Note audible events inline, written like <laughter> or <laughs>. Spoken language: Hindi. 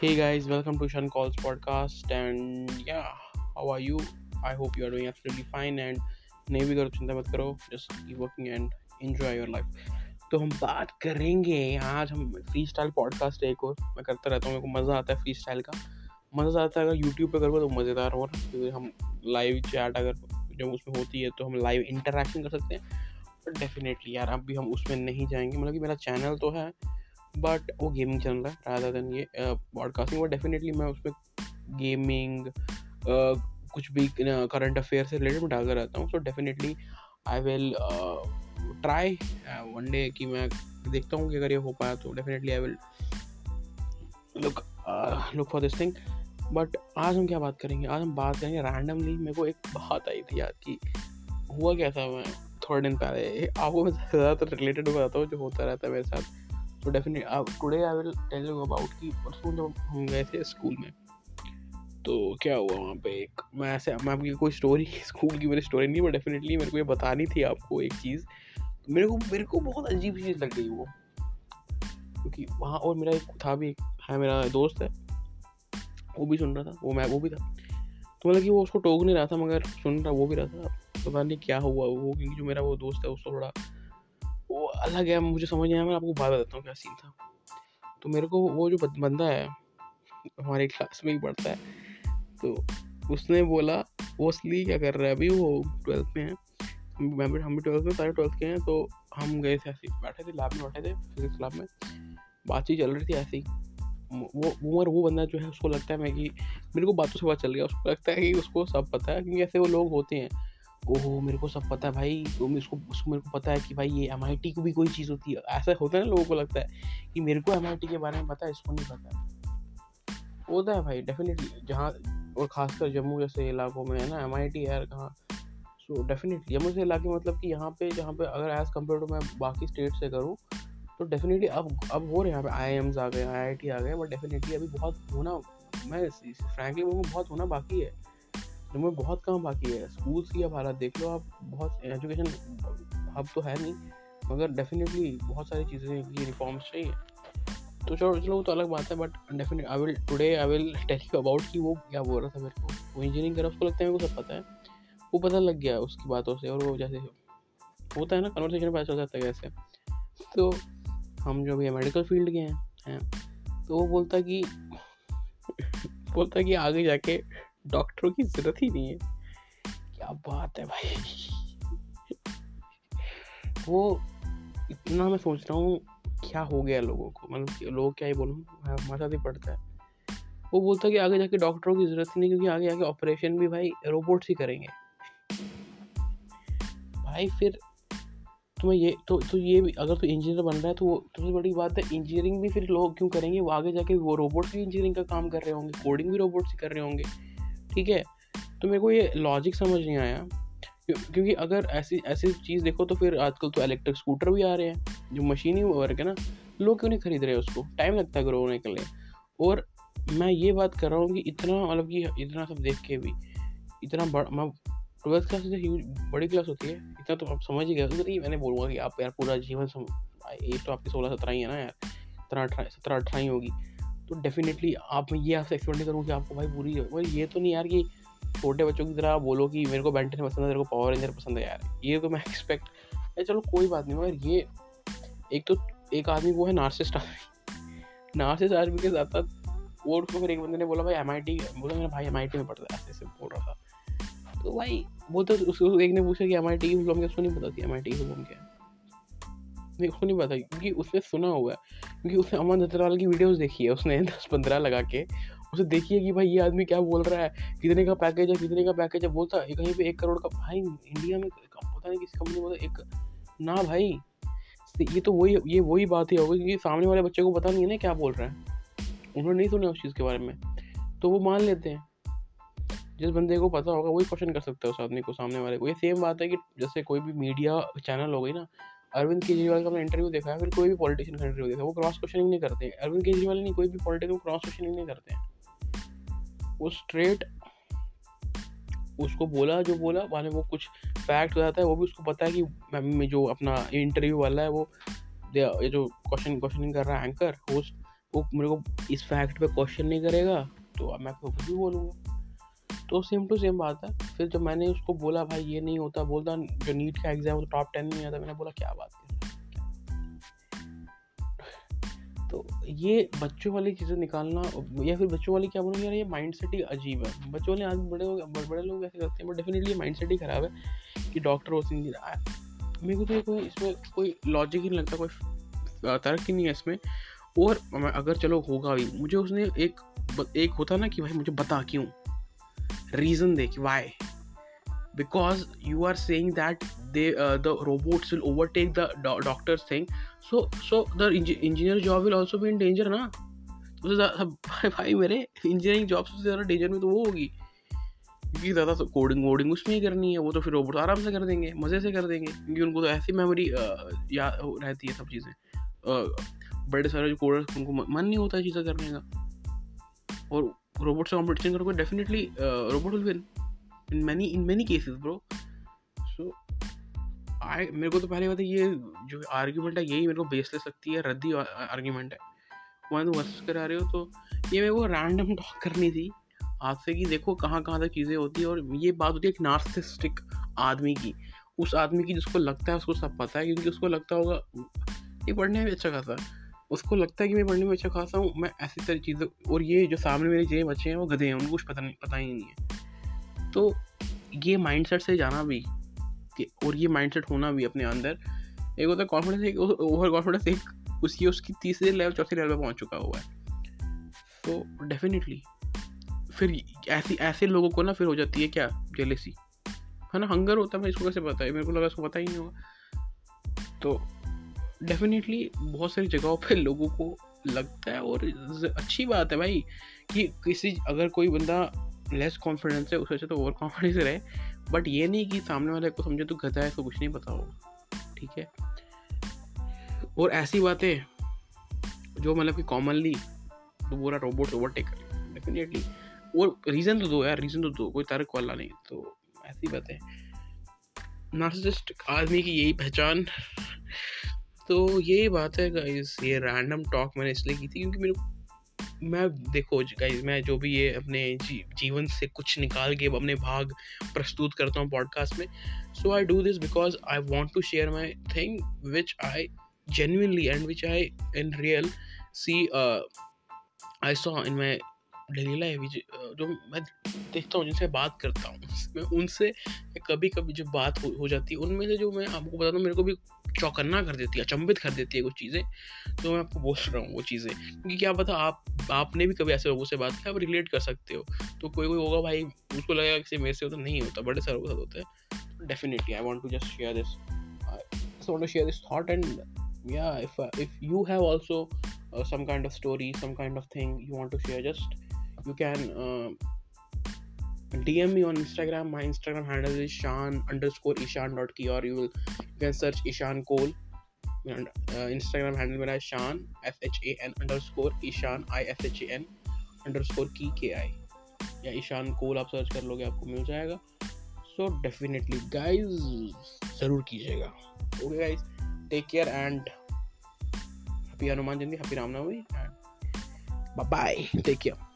Hey guys, welcome to Shan Calls podcast. And yeah, how are you? I hope you are doing absolutely fine. And नहीं भी करो चिंता मत करो just keep working and enjoy your life तो हम बात करेंगे आज हम फ्री स्टाइल पॉडकास्ट एक और मैं करता रहता हूँ मेरे को मज़ा आता है फ्री स्टाइल का मज़ा आता है अगर यूट्यूब पे करोगे तो मज़ेदार हो क्योंकि हम लाइव चैट अगर जब उसमें होती है तो हम लाइव इंटरेक्शन कर सकते हैं बट डेफिनेटली यार अब भी हम उसमें नहीं जाएँगे मतलब कि मेरा चैनल तो है बट वो गेमिंग चैनल है रादर देन ये पॉडकास्टिंग बट डेफिनेटली मैं उसमें गेमिंग कुछ भी करंट अफेयर से रिलेटेड मैं डालता रहता हूँ। So definitely I will try one day कि मैं देखता हूँ कि अगर ये हो पाया तो definitely I will look look for this thing but आज हम क्या बात करेंगे? आज हम बात करेंगे रैंडमली मेरे को एक बात आई थी याद कि हुआ क्या था मैं थोड़े दिन पहले? आपको मैं ज़्यादातर रिलेटेड बताता हूँ जो होता रहता है मेरे साथ। तो definite today I will tell you about कि परसों जब हम गए थे स्कूल में तो क्या हुआ वहाँ पे एक, मैं ऐसे, मैं आपकी कोई स्टोरी स्कूल <laughs> की मेरी स्टोरी नहीं बट डेफिनेटली मेरे को ये बतानी थी आपको एक चीज़। तो मेरे को मेरे को बहुत अजीब चीज़ लग गई वो, क्योंकि वहाँ और मेरा एक था भी एक, है मेरा दोस्त है, वो भी सुन रहा था, वो मैं, वो भी था। तो मतलब कि वो उसको टोक नहीं रहा था, मगर सुन रहा, वो भी रहा था। तो पता नहीं क्या हुआ, वो क्योंकि जो मेरा वो दोस्त है, उसको थोड़ा वो अलग है, मुझे समझ नहीं आया, मैं आपको बात बताता हूँ क्या सीन था। तो मेरे को वो जो बंदा है, हमारे क्लास में ही पढ़ता है तो उसने बोला वो असली क्या कर रहा है अभी वो ट्वेल्थ में है मैं भी, हम भी ट्वेल्थ में, सारे ट्वेल्थ के हैं तो हम गए थे ऐसे बैठे थे लैब में बैठे थे फिजिक्स लैब में, बातचीत चल रही थी ऐसे ही वो वो वो बंदा जो है, उसको लगता है मैं कि, मेरे को बातों से पता चल गया, उसको लगता है कि उसको सब पता है, क्योंकि ऐसे वो लोग होते हैं ओहो, मेरे को सब पता है भाई। तो उसको उसको मेरे को पता है कि भाई ये एमआईटी को भी कोई चीज़ होती है। ऐसा होता है ना लोगों को लगता है कि मेरे को एमआईटी के बारे में पता है, इसको नहीं पता होता है भाई डेफिनेटली जहाँ, और ख़ासकर जम्मू जैसे इलाकों में है ना एम आई यार कहाँ। सो डेफिनेटली जम्मू से इलाके मतलब कि यहाँ पे, जहाँ पे अगर एज़ कंपेयर टू मैं बाकी स्टेट से करूँ तो डेफिनेटली अब अब हो रहे यहाँ पे आई आ गए आईआईटी आ गए बट डेफिनेटली अभी बहुत होना, मैं फ्रैंकली बहुत होना बाकी है। में बहुत काम बाकी है। स्कूल्स की अब हालत देख लो, आप बहुत एजुकेशन हब तो है नहीं, मगर डेफिनेटली बहुत सारी चीज़ें की रिफॉर्म्स चाहिए। तो चलो चलो, वो तो अलग बात है but definite I will today I will tell you about कि वो क्या बोल रहा था मेरे को। वो इंजीनियरिंग कर उसको लगता है, मेरे को सब पता है। वो पता लग गया उसकी बातों से, और वो जैसे होता है ना कन्वर्सेशन में पता चल जाता है कैसे। तो हम जो भी मेडिकल फ़ील्ड के हैं हैं। तो वो बोलता कि बोलता कि आगे जाके डॉक्टरों की ज़रूरत ही नहीं है। क्या बात है भाई। वो इतना मैं सोच रहा हूँ, क्या हो गया लोगों को? मतलब लोग क्या ही बोलूँ साथ ही पड़ता है। वो बोलता है कि आगे जाके डॉक्टरों की ज़रूरत ही नहीं, क्योंकि आगे जाके ऑपरेशन भी भाई रोबोट्स ही करेंगे। भाई फिर तुम्हें ये तो तो ये भी, अगर तू तो इंजीनियर बन रहा है तो वो सबसे बड़ी बात है, इंजीनियरिंग भी फिर लोग क्यों करेंगे? वो आगे जाके वो रोबोट्स भी इंजीनियरिंग का काम कर रहे होंगे, कोडिंग भी रोबोट्स ही कर रहे होंगे। ठीक है? तो मेरे को ये लॉजिक समझ नहीं आया। क्योंकि अगर ऐसी ऐसी चीज़ देखो तो फिर आजकल तो इलेक्ट्रिक स्कूटर भी आ रहे हैं, जो मशीनी वर्क है ना, लोग क्यों नहीं खरीद रहे उसको? टाइम लगता है ग्रो होने के लिए। और मैं ये बात कर रहा हूँ कि इतना मतलब कि इतना सब देख के भी, इतना बड़ा, मैं ट्वेल्थ क्लास से ह्यूज बड़ी क्लास होती है, इतना तो आप समझ ही गए तो मैंने बोलूँगा कि आप यार पूरा जीवन एज तो आपकी सोलह सत्रह ही है ना यार, सत्रह अठारह सत्रह अठारह ही होगी। तो डेफिनेटली आप ये आपसे एक्सपेक्ट नहीं करूँ कि आपको भाई बुरी भाई ये तो नहीं यार कि छोटे बच्चों की तरह बोलो कि मेरे को बेंटन पसंद है मेरे को पावर रेंजर पसंद है यार। ये तो मैं <laughs> एक्सपेक्ट है चलो कोई बात नहीं, मगर ये एक तो एक आदमी वो है नार्सिस्ट आदमी। नार्सिस्ट आदमी के साथ साथ वो उसको फिर एक बंदे ने बोला, भाई एम आई टी बोला, मेरा भाई एम आई टी में पढ़ता है। ऐसे बोल रहा था। तो भाई वो तो उसको एक ने पूछा कि एम आई टी की फुल उसको नहीं पता थी एम आई टी की क्या नहीं उसको नहीं पता, क्योंकि उसने सुना हुआ है। क्योंकि उसने अमन दत्तराल की वीडियोस देखी है, उसने <laughs> दस पंद्रह लगा के। उसे देखिए कि भाई ये आदमी क्या बोल रहा है, कितने का पैकेज है, कितने का पैकेज है, बोलता है, कहीं पे एक करोड़ का, भाई इंडिया में पता नहीं किसी कंपनी में एक, ना भाई। ये तो वही, ये वही बात ही होगी क्योंकि सामने वाले बच्चे को पता नहीं है ना क्या बोल रहे हैं। उन्होंने नहीं सुना उस चीज़ के बारे में। तो वो मान लेते हैं। जिस बंदे को पता होगा, वही क्वेश्चन कर सकता है उस आदमी को, सामने वाले को। ये सेम बात है कि जैसे कोई भी मीडिया चैनल हो गई ना अरविंद केजरीवाल का मैंने इंटरव्यू देखा है, फिर कोई भी पॉलिटिशियन का इंटरव्यू देखा वो क्रॉस क्वेश्चनिंग नहीं करते अरविंद केजरीवाल नहीं, कोई भी पॉलिटिकल क्रॉस क्वेश्चनिंग नहीं करते हैं। वो स्ट्रेट उसको बोला, जो बोला, माने वो कुछ फैक्ट हो जाता है, वो भी उसको पता है कि जो अपना इंटरव्यू वाला है, वो ये जो क्वेश्चन क्वेश्चनिंग कर रहा है एंकर होस्ट वो मेरे को इस फैक्ट पे क्वेश्चन नहीं करेगा तो मैं कुछ भी बोलूँगा। तो सेम टू सेम बात है। फिर जब मैंने उसको बोला, भाई, ये नहीं होता बोलता जो नीट का एग्ज़ाम टॉप टेन में आता। मैंने बोला, क्या बात है? तो ये बच्चों वाली चीज़ें निकालना, या फिर बच्चों वाली क्या बोलूँ, यार, ये माइंड सेट ही अजीब है। बच्चों वाले आज बड़े बड़े लोग ऐसे करते हैं बट डेफिनेटली माइंड सेट ही ख़राब है कि डॉक्टर हो। इंजीनियर मेरे को तो कोई इसमें कोई लॉजिक ही नहीं लगता, कोई तर्क ही नहीं है इसमें। और अगर चलो होगा भी, मुझे उसने एक एक होता ना कि भाई मुझे बता क्यों? रीज़न दे कि why are saying that they uh, the robots will overtake the do- doctor's thing. So so the engineer job will also be in danger ना तो भाई मेरे इंजीनियरिंग जॉब से ज़्यादा डेंजर में तो वो होगी। क्योंकि ज़्यादा तो कोडिंग वोडिंग उसमें ही करनी है वो तो फिर रोबोट आराम से कर देंगे मज़े से कर देंगे क्योंकि उनको तो ऐसी मेमोरी याद रहती है सब चीज़ें। बड़े सारे जो कोडर्स उनको मन नहीं होता चीज़ें करने का। और रोबोट से कॉम्पिटिशन करोगे definitely robot will win in many in many cases bro so I मेरे को तो पहले बात ये जो आर्ग्यूमेंट है, यही मेरे को बेस ले सकती है, रद्दी आर्ग्यूमेंट है। वहाँ तो वर्स करा रहे हो तो ये मेरे को रैंडम टॉक करनी थी आपसे कि देखो कहाँ कहाँ तक चीज़ें होती है, और ये बात होती है एक नार्सिस्टिक आदमी की। उस आदमी की जिसको लगता है, उसको सब पता है, क्योंकि उसको लगता होगा, ये पढ़ने में अच्छा खासा उसको लगता है कि मैं पढ़ने में अच्छा खासा हूँ, मैं ऐसी सारी चीज़ें, और ये जो सामने मेरे जे बच्चे हैं, वो गधे हैं, उनको कुछ पता नहीं, पता ही नहीं है। तो ये माइंडसेट से जाना भी, कि, और ये माइंडसेट होना भी अपने अंदर, एक होता है कॉन्फिडेंस एक ओवर कॉन्फिडेंस एक उसकी उसकी तीसरे लेवल चौथे लेवल पर पहुँच चुका हुआ है। तो डेफिनेटली फिर ऐसी, ऐसे लोगों को ना फिर हो जाती है क्या? जेलेसी है ना? हंगर होता है, मैं इसको कैसे पता है मेरे को लगा इसको पता ही नहीं होगा। तो डेफिनेटली बहुत सारी जगहों पे लोगों को लगता है और अच्छी बात है भाई कि किसी अगर कोई बंदा लेस कॉन्फिडेंस है, उस वजह से तो ओवर कॉन्फिडेंस रहे। बट ये नहीं कि सामने वाले को समझे तो गधा है तो कुछ नहीं पता होगा, ठीक है? और ऐसी बातें जो मतलब कि कॉमनली तो पूरा रोबोट ओवरटेक करे डेफिनेटली और रीज़न तो दो यार रीज़न तो दो, कोई तर्क वाला नहीं तो ऐसी बातें। नार्सिसिस्ट आदमी की यही पहचान तो यही बात है गाइस ये रैंडम टॉक मैंने इसलिए की थी क्योंकि मेरे मैं देखो गाइस मैं जो भी ये अपने जी, जीवन से कुछ निकाल के अपने भाग प्रस्तुत करता हूँ पॉडकास्ट में। So I do this because I want to share my thing which I and which I in real see uh, I saw in my daily life जो मैं देखता हूँ जिनसे बात करता हूँ <laughs> मैं उनसे कभी कभी जब बात हो, हो जाती है उनमें से जो मैं आपको बताता हूँ मेरे को भी चौकन्ना कर देती है अचंभित कर देती है कुछ चीज़ें तो मैं आपको बोल रहा हूँ वो चीज़ें। क्योंकि क्या पता आप आपने भी कभी ऐसे लोगों से बात की आप रिलेट कर सकते हो। तो कोई कोई होगा भाई उसको लगेगा कि मेरे से होता नहीं होता बड़े सारे साथ होता है। Definitely I want to just share this want to share this uh, if you have also uh, some kind of story some kind of thing you want to share just you can uh, DM me on Instagram. My Instagram handle is Shan underscore Ishan dot key or you will you can search Ishan Cole. And, uh, Instagram handle मेरा है Shan F H A N underscore Ishan I S H A N underscore की K I या ईशान कोल आप सर्च कर लोगे आपको मिल जाएगा सो डेफिनेटली गाइज़ ज़रूर कीजिएगा okay guys take care and happy Hanuman Jayanti happy Ramnavami and bye bye take care